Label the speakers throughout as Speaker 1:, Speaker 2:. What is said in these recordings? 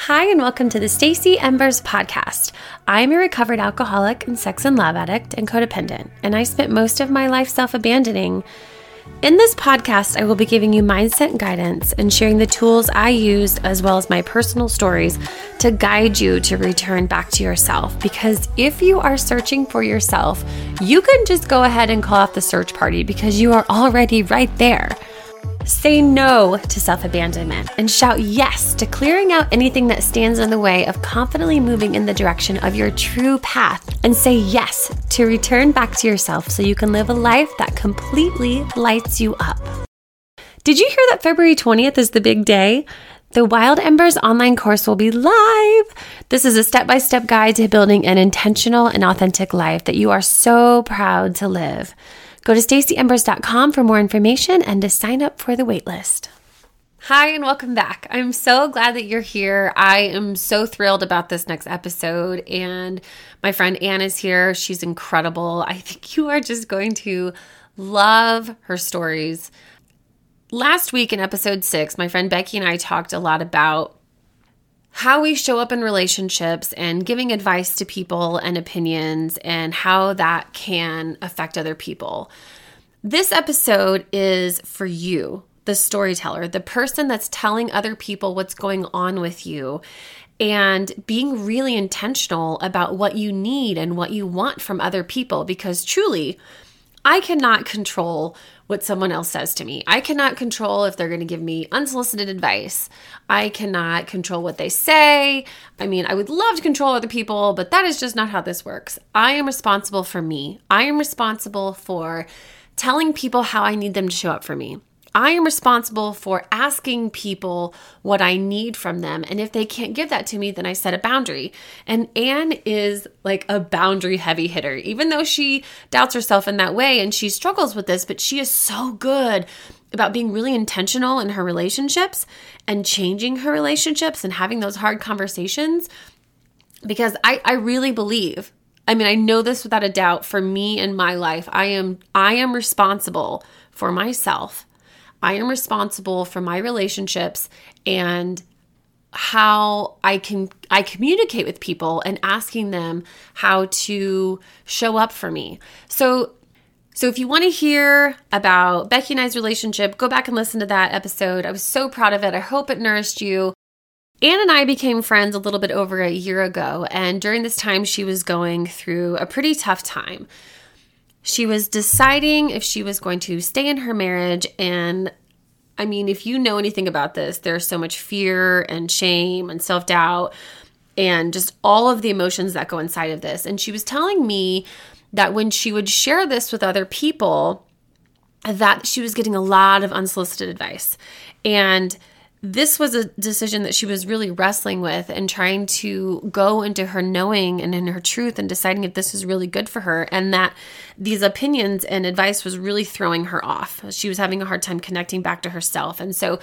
Speaker 1: Hi, and welcome to the Stacey Embers podcast. I'm a recovered alcoholic and sex and love addict and codependent, and I spent most of my life self abandoning. In this podcast, I will be giving you mindset guidance and sharing the tools I used as well as my personal stories to guide you to return back to yourself. Because if you are searching for yourself, you can just go ahead and call off the search party because you are already right there. Say no to self abandonment and shout yes to clearing out anything that stands in the way of confidently moving in the direction of your true path. And say yes to return back to yourself so you can live a life that completely lights you up. Did you hear that February 20th is the big day? The Wild Embers online course will be live. This is a step by step guide to building an intentional and authentic life that you are so proud to live. Go to staceyembers.com for more information and to sign up for the waitlist. Hi, and welcome back. I'm so glad that you're here. I am so thrilled about this next episode. And my friend Ann is here. She's incredible. I think you are just going to love her stories. Last week in episode six, my friend Becky and I talked a lot about how we show up in relationships and giving advice to people and opinions and how that can affect other people. This episode is for you, the storyteller, the person that's telling other people what's going on with you and being really intentional about what you need and what you want from other people because truly, I cannot control what someone else says to me. I cannot control if they're going to give me unsolicited advice. I cannot control what they say. I mean, I would love to control other people, but that is just not how this works. I am responsible for me. I am responsible for telling people how I need them to show up for me. I am responsible for asking people what I need from them. And if they can't give that to me, then I set a boundary. And Ann is like a boundary heavy hitter, even though she doubts herself in that way and she struggles with this, but she is so good about being really intentional in her relationships and changing her relationships and having those hard conversations. Because I, I really believe I mean, I know this without a doubt for me in my life. I am I am responsible for myself I am responsible for my relationships and how I can I communicate with people and asking them how to show up for me. So so if you want to hear about Becky and I's relationship, go back and listen to that episode. I was so proud of it. I hope it nourished you. Ann and I became friends a little bit over a year ago, and during this time, she was going through a pretty tough time. She was deciding if she was going to stay in her marriage. And I mean, if you know anything about this, there's so much fear and shame and self doubt and just all of the emotions that go inside of this. And she was telling me that when she would share this with other people, that she was getting a lot of unsolicited advice. And this was a decision that she was really wrestling with and trying to go into her knowing and in her truth and deciding if this is really good for her and that these opinions and advice was really throwing her off. She was having a hard time connecting back to herself. And so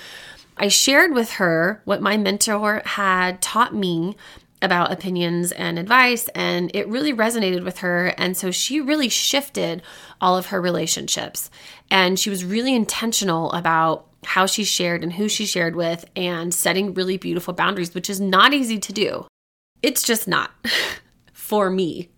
Speaker 1: I shared with her what my mentor had taught me about opinions and advice, and it really resonated with her. And so she really shifted all of her relationships. And she was really intentional about how she shared and who she shared with and setting really beautiful boundaries, which is not easy to do. It's just not for me.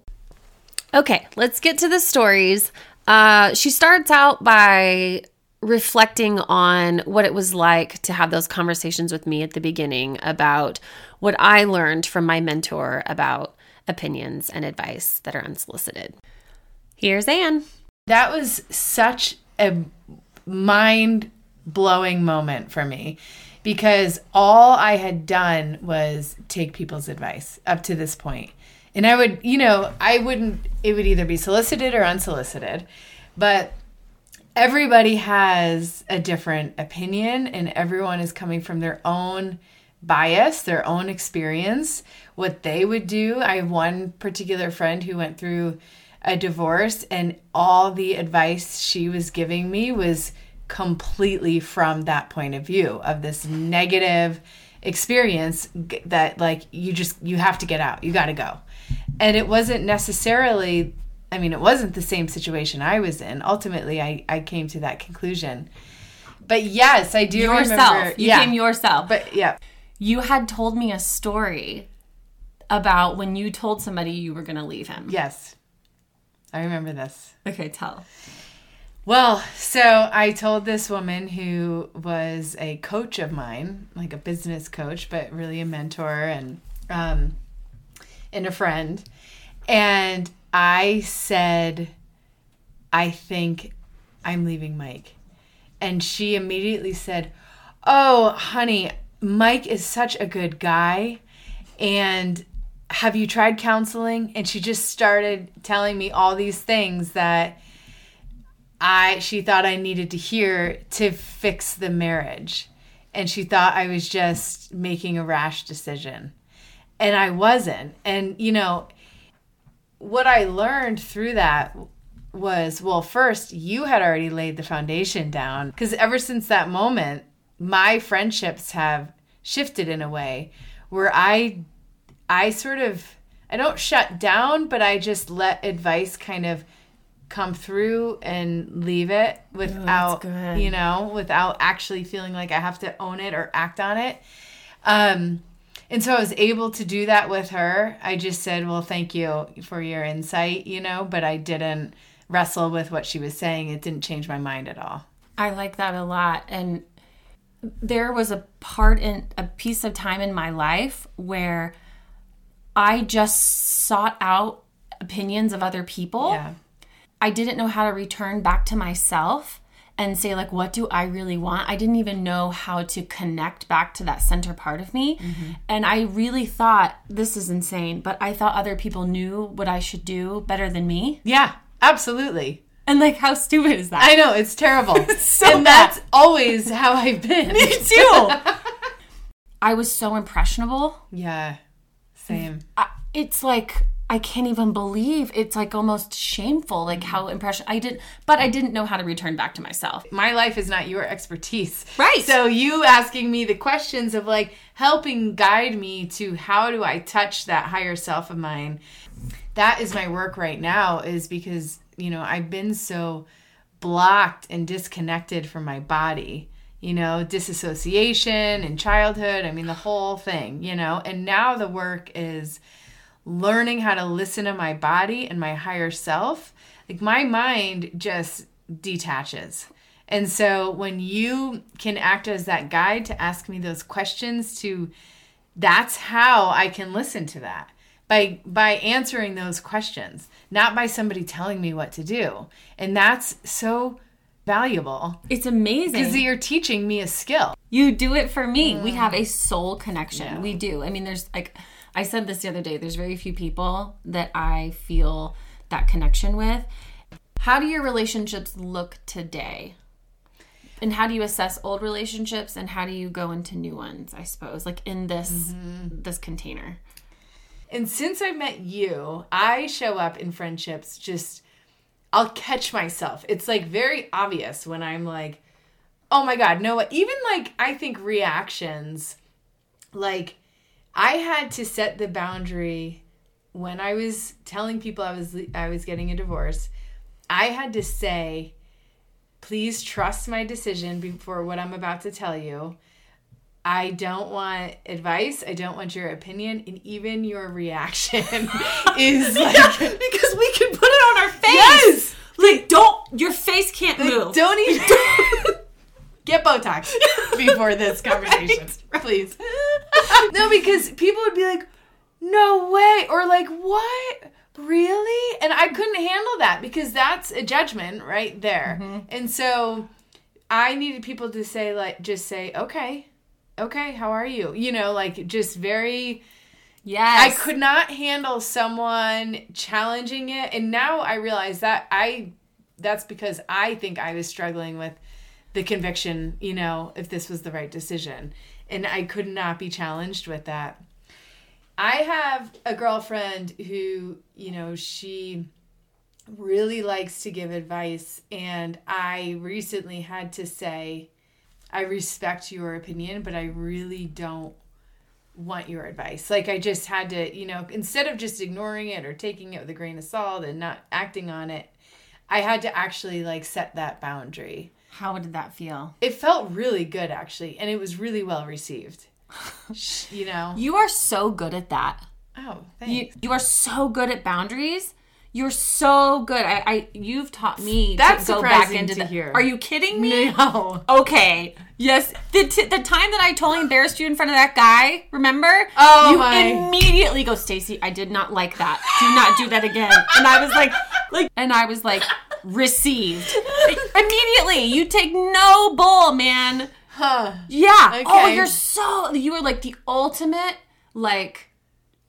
Speaker 1: Okay, let's get to the stories. Uh, she starts out by reflecting on what it was like to have those conversations with me at the beginning about what I learned from my mentor about opinions and advice that are unsolicited. Here's Ann.
Speaker 2: That was such a mind blowing moment for me because all I had done was take people's advice up to this point. And I would, you know, I wouldn't, it would either be solicited or unsolicited, but everybody has a different opinion and everyone is coming from their own bias, their own experience, what they would do. I have one particular friend who went through a divorce and all the advice she was giving me was completely from that point of view of this negative experience that like you just you have to get out you got to go and it wasn't necessarily i mean it wasn't the same situation i was in ultimately i i came to that conclusion but yes i do
Speaker 1: yourself
Speaker 2: remember,
Speaker 1: you yeah, came yourself
Speaker 2: but yeah
Speaker 1: you had told me a story about when you told somebody you were going to leave him.
Speaker 2: Yes. I remember this.
Speaker 1: Okay, tell.
Speaker 2: Well, so I told this woman who was a coach of mine, like a business coach, but really a mentor and um, and a friend. And I said, I think I'm leaving Mike. And she immediately said, Oh, honey, Mike is such a good guy. And have you tried counseling? And she just started telling me all these things that I she thought I needed to hear to fix the marriage. And she thought I was just making a rash decision. And I wasn't. And you know, what I learned through that was well, first, you had already laid the foundation down because ever since that moment, my friendships have shifted in a way where I I sort of I don't shut down, but I just let advice kind of come through and leave it without
Speaker 1: good.
Speaker 2: you know without actually feeling like i have to own it or act on it um and so i was able to do that with her i just said well thank you for your insight you know but i didn't wrestle with what she was saying it didn't change my mind at all
Speaker 1: I like that a lot. And there was a part in a piece of time in my life where I just sought out opinions of other people.
Speaker 2: yeah
Speaker 1: I didn't know how to return back to myself and say like what do I really want? I didn't even know how to connect back to that center part of me. Mm-hmm. And I really thought this is insane, but I thought other people knew what I should do better than me.
Speaker 2: yeah absolutely
Speaker 1: And like how stupid is that?
Speaker 2: i know it's terrible
Speaker 1: so
Speaker 2: and
Speaker 1: bad.
Speaker 2: that's always how i've been
Speaker 1: Me too. I was so impressionable.
Speaker 2: yeah same
Speaker 1: I, it's like I can't even believe it's like almost shameful like mm-hmm. how impression I didn't, but I didn't know how to return back to myself.
Speaker 2: my life is not your expertise.
Speaker 1: Right.
Speaker 2: So you asking me the questions of like helping guide me to how do I touch that higher self of mine. That is my work right now is because, you know, I've been so blocked and disconnected from my body. You know, disassociation in childhood, I mean the whole thing, you know. And now the work is learning how to listen to my body and my higher self, like my mind just detaches. And so when you can act as that guide to ask me those questions to that's how I can listen to that. By by answering those questions, not by somebody telling me what to do. And that's so valuable
Speaker 1: It's amazing.
Speaker 2: because you're teaching me a skill.
Speaker 1: You do it for me. We mm. have a soul connection. We do. I mean, there's like, I said this the other day, there's very few people that I feel that connection with. How do your relationships look today? And how do you assess old relationships and how do you go into new ones, I suppose, like in this mm-hmm. this container?
Speaker 2: And since I met you, I show up in friendships just I'll catch myself. It's like very obvious when I'm like, "Oh my god, no." Even like I think reactions like I had to set the boundary when I was telling people I was I was getting a divorce. I had to say, "Please trust my decision before what I'm about to tell you." I don't want advice. I don't want your opinion, and even your reaction is like
Speaker 1: because we can put it on our face.
Speaker 2: yes.
Speaker 1: Like don't your face can't move.
Speaker 2: Don't even get Botox before this conversation, please. No, because people would be like, "No way," or like, "What." Really? And I couldn't handle that because that's a judgment right there. Mm-hmm. And so I needed people to say, like, just say, okay, okay, how are you? You know, like, just very.
Speaker 1: Yes.
Speaker 2: I could not handle someone challenging it and now I realize that I that's because I think I was struggling with the conviction, you know, if this was the right decision. And I could not be challenged with that. I have a girlfriend who, you know, she really likes to give advice and I recently had to say I respect your opinion, but I really don't want your advice. Like I just had to, you know, instead of just ignoring it or taking it with a grain of salt and not acting on it, I had to actually like set that boundary.
Speaker 1: How did that feel?
Speaker 2: It felt really good actually, and it was really well received. you know.
Speaker 1: You are so good at that.
Speaker 2: Oh,
Speaker 1: You,
Speaker 2: thanks.
Speaker 1: you are so good at boundaries. You're so good. I, I you've taught me
Speaker 2: That's
Speaker 1: to go back into
Speaker 2: to
Speaker 1: the,
Speaker 2: hear.
Speaker 1: Are you kidding me?
Speaker 2: no.
Speaker 1: Okay. Yes. The, t- the time that I totally embarrassed you in front of that guy, remember?
Speaker 2: Oh,
Speaker 1: you
Speaker 2: my.
Speaker 1: immediately go, Stacey, I did not like that. Do not do that again. And I was like, like, and I was like, received. immediately. You take no bull, man.
Speaker 2: Huh.
Speaker 1: Yeah. Oh, you're so, you are like the ultimate, like,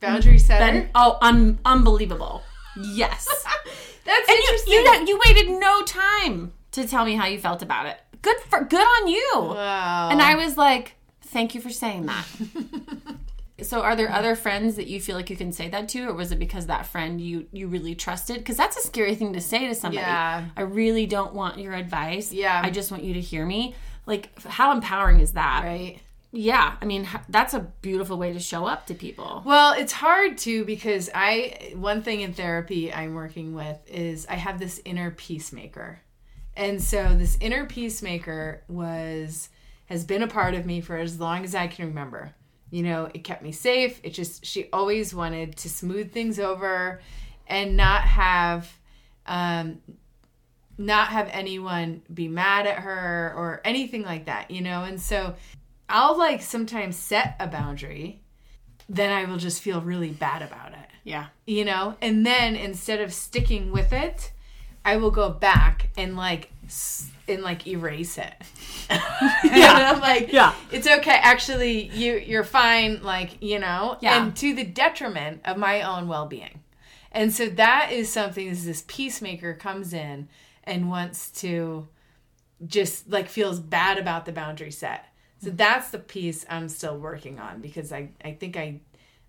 Speaker 2: Boundary setter.
Speaker 1: then, oh, un- unbelievable. Yes.
Speaker 2: That's
Speaker 1: And you,
Speaker 2: interesting.
Speaker 1: you you waited no time to tell me how you felt about it. Good for good on you.
Speaker 2: wow.
Speaker 1: And I was like, thank you for saying that. so are there other friends that you feel like you can say that to or was it because that friend you you really trusted because that's a scary thing to say to somebody
Speaker 2: Yeah.
Speaker 1: i really don't want your advice
Speaker 2: Yeah.
Speaker 1: i just want you to hear me like how empowering is that
Speaker 2: right.
Speaker 1: yeah i mean that's a beautiful way to show up to people
Speaker 2: Well, it's hard too because I one thing in therapy I'm working with is I have this inner peacemaker. And so this inner peacemaker was has been a part of me for as long as I can remember. You know, it kept me safe. It just she always wanted to smooth things over and not have um not have anyone be mad at her or anything like that, you know? And so I'll like sometimes set a boundary then I will just feel really bad about it,
Speaker 1: yeah
Speaker 2: you know? And then instead of sticking with it, I will go back and like and like erase it. and I'm like,
Speaker 1: Yeah.
Speaker 2: it's okay. Actually, you you're fine. Like you know,
Speaker 1: Yeah.
Speaker 2: and to the detriment of my own well being. And so that is something. Is this peacemaker comes in and wants to just like feels bad about the boundary set. So mm-hmm. that's the piece I'm still working on because I I think I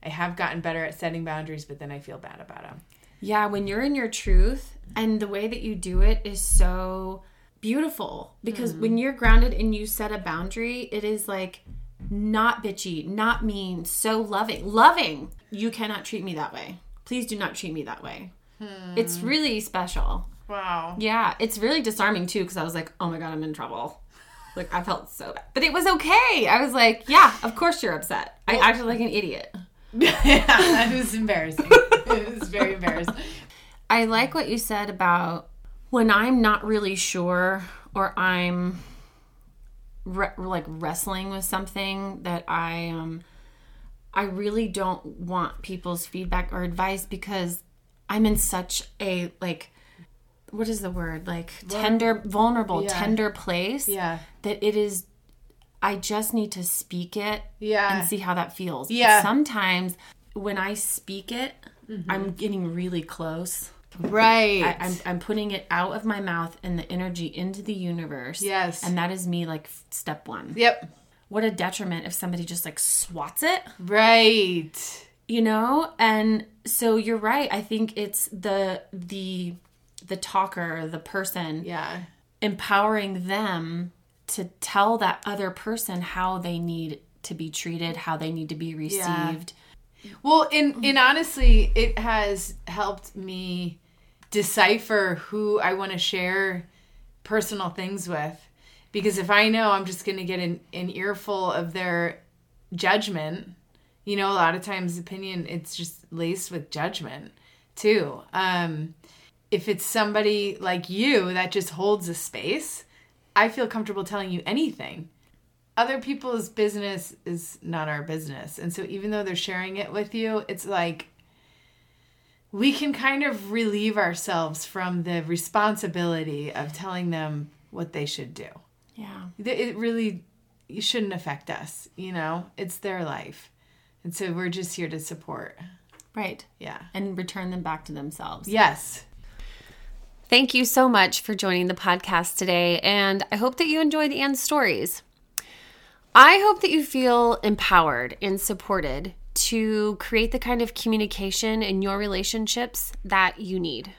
Speaker 2: I have gotten better at setting boundaries, but then I feel bad about them.
Speaker 1: Yeah, when you're in your truth and the way that you do it is so beautiful because when mm. you're grounded and you set a boundary, it is like not bitchy, not mean, so loving. Loving. You cannot treat me that way. Please do not treat me that way. Hmm. It's really special.
Speaker 2: Wow.
Speaker 1: Yeah, it's really disarming too because I was like, oh my God, I'm in trouble. Like, I felt so bad. But it was okay. I was like, yeah, of course you're upset. I acted like an idiot.
Speaker 2: Yeah, it was embarrassing. it was very embarrassing.
Speaker 1: I like what you said about when I'm not really sure or I'm re- like wrestling with something that I um I really don't want people's feedback or advice because I'm in such a like what is the word like tender vulnerable
Speaker 2: Yeah.
Speaker 1: tender place
Speaker 2: Yeah.
Speaker 1: that it is I just need to speak it
Speaker 2: Yeah.
Speaker 1: and see how that feels.
Speaker 2: Yeah.
Speaker 1: Sometimes when I speak it, mm-hmm. I'm getting really close.
Speaker 2: Right.
Speaker 1: I, I'm, I'm putting it out of my mouth and the energy into the universe.
Speaker 2: Yes.
Speaker 1: And that is me, like, step one.
Speaker 2: yep.
Speaker 1: What a detriment if somebody just, like, swats it,
Speaker 2: Right.
Speaker 1: you know? And so you're right. I think it's the, the, the talker, the person,
Speaker 2: Yeah.
Speaker 1: empowering them to tell that other person how they need to be treated, how they need to be received.
Speaker 2: Well, in in honestly, it has helped me decipher who I want to share personal things with. Because if I know I'm just going to get an, an earful of their judgment, you know, a lot of times opinion it's just laced with judgment too. Um, if it's somebody like you that just holds a space, I feel comfortable telling you anything other people's business is not our business. And so even though they're sharing it with you, it's like we can kind of relieve ourselves from the responsibility of telling them what they should do.
Speaker 1: Yeah.
Speaker 2: It really it shouldn't affect us, you know? It's their life. And so we're just here to support.
Speaker 1: Right.
Speaker 2: Yeah.
Speaker 1: And return them back to themselves.
Speaker 2: Yes.
Speaker 1: Thank you so much for joining the podcast today, and I hope that you enjoyed Ann's stories. I hope that you feel empowered and supported to create the kind of communication in your relationships that you need.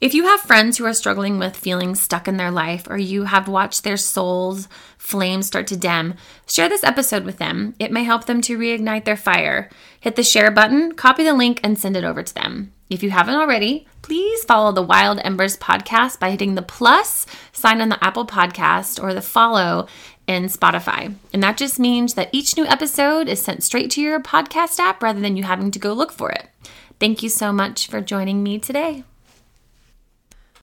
Speaker 1: If you have friends who are struggling with feeling stuck in their life or you have watched their souls flames start to dim, share this episode with them. It may help them to reignite their fire. Hit the share button, copy the link, and send it over to them. If you haven't already, please follow the Wild Embers podcast by hitting the plus sign on the Apple Podcast or the follow in Spotify. And that just means that each new episode is sent straight to your podcast app rather than you having to go look for it. Thank you so much for joining me today.